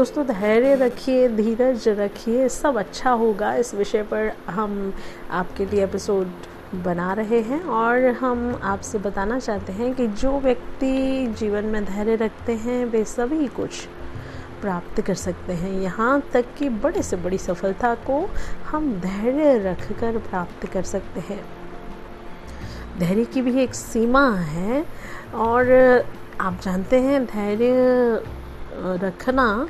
दोस्तों, धैर्य रखिए, धीरज रखिए, सब अच्छा होगा। इस विषय पर हम आपके लिए एपिसोड बना रहे हैं और हम आपसे बताना चाहते हैं कि जो व्यक्ति जीवन में धैर्य रखते हैं, वे सभी कुछ प्राप्त कर सकते हैं। यहाँ तक कि बड़े से बड़ी सफलता को हम धैर्य रखकर प्राप्त कर सकते हैं। धैर्य की भी एक सीमा है और आप जानते हैं, धैर्य रखना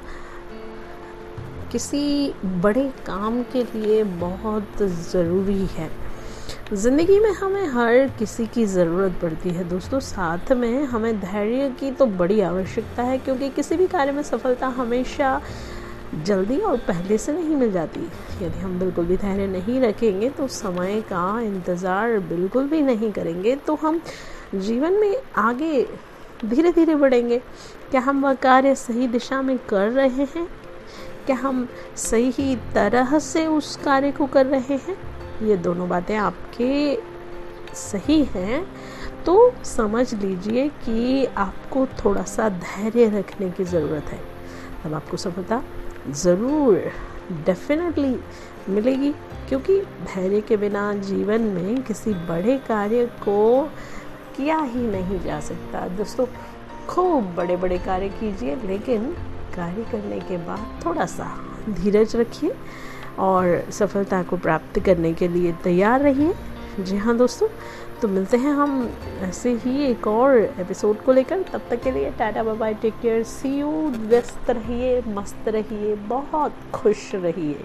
किसी बड़े काम के लिए बहुत ज़रूरी है। ज़िंदगी में हमें हर किसी की ज़रूरत पड़ती है। दोस्तों, साथ में हमें धैर्य की तो बड़ी आवश्यकता है, क्योंकि किसी भी कार्य में सफलता हमेशा जल्दी और पहले से नहीं मिल जाती। यदि हम बिल्कुल भी धैर्य नहीं रखेंगे तो समय का इंतज़ार बिल्कुल भी नहीं करेंगे। तो हम जीवन में आगे धीरे धीरे बढ़ेंगे। क्या हम वह कार्य सही दिशा में कर रहे हैं? क्या हम सही तरह से उस कार्य को कर रहे हैं? ये दोनों बातें आपके सही हैं तो समझ लीजिए कि आपको थोड़ा सा धैर्य रखने की ज़रूरत है। तब आपको सफलता ज़रूर डेफिनेटली मिलेगी, क्योंकि धैर्य के बिना जीवन में किसी बड़े कार्य को किया ही नहीं जा सकता। दोस्तों, खूब बड़े बड़े कार्य कीजिए, लेकिन कार्य करने के बाद थोड़ा सा धीरज रखिए और सफलता को प्राप्त करने के लिए तैयार रहिए। जी हाँ दोस्तों तो मिलते हैं हम ऐसे ही एक और एपिसोड को लेकर। तब तक के लिए tata bye take care, see you, व्यस्त रहिए, मस्त रहिए, बहुत खुश रहिए।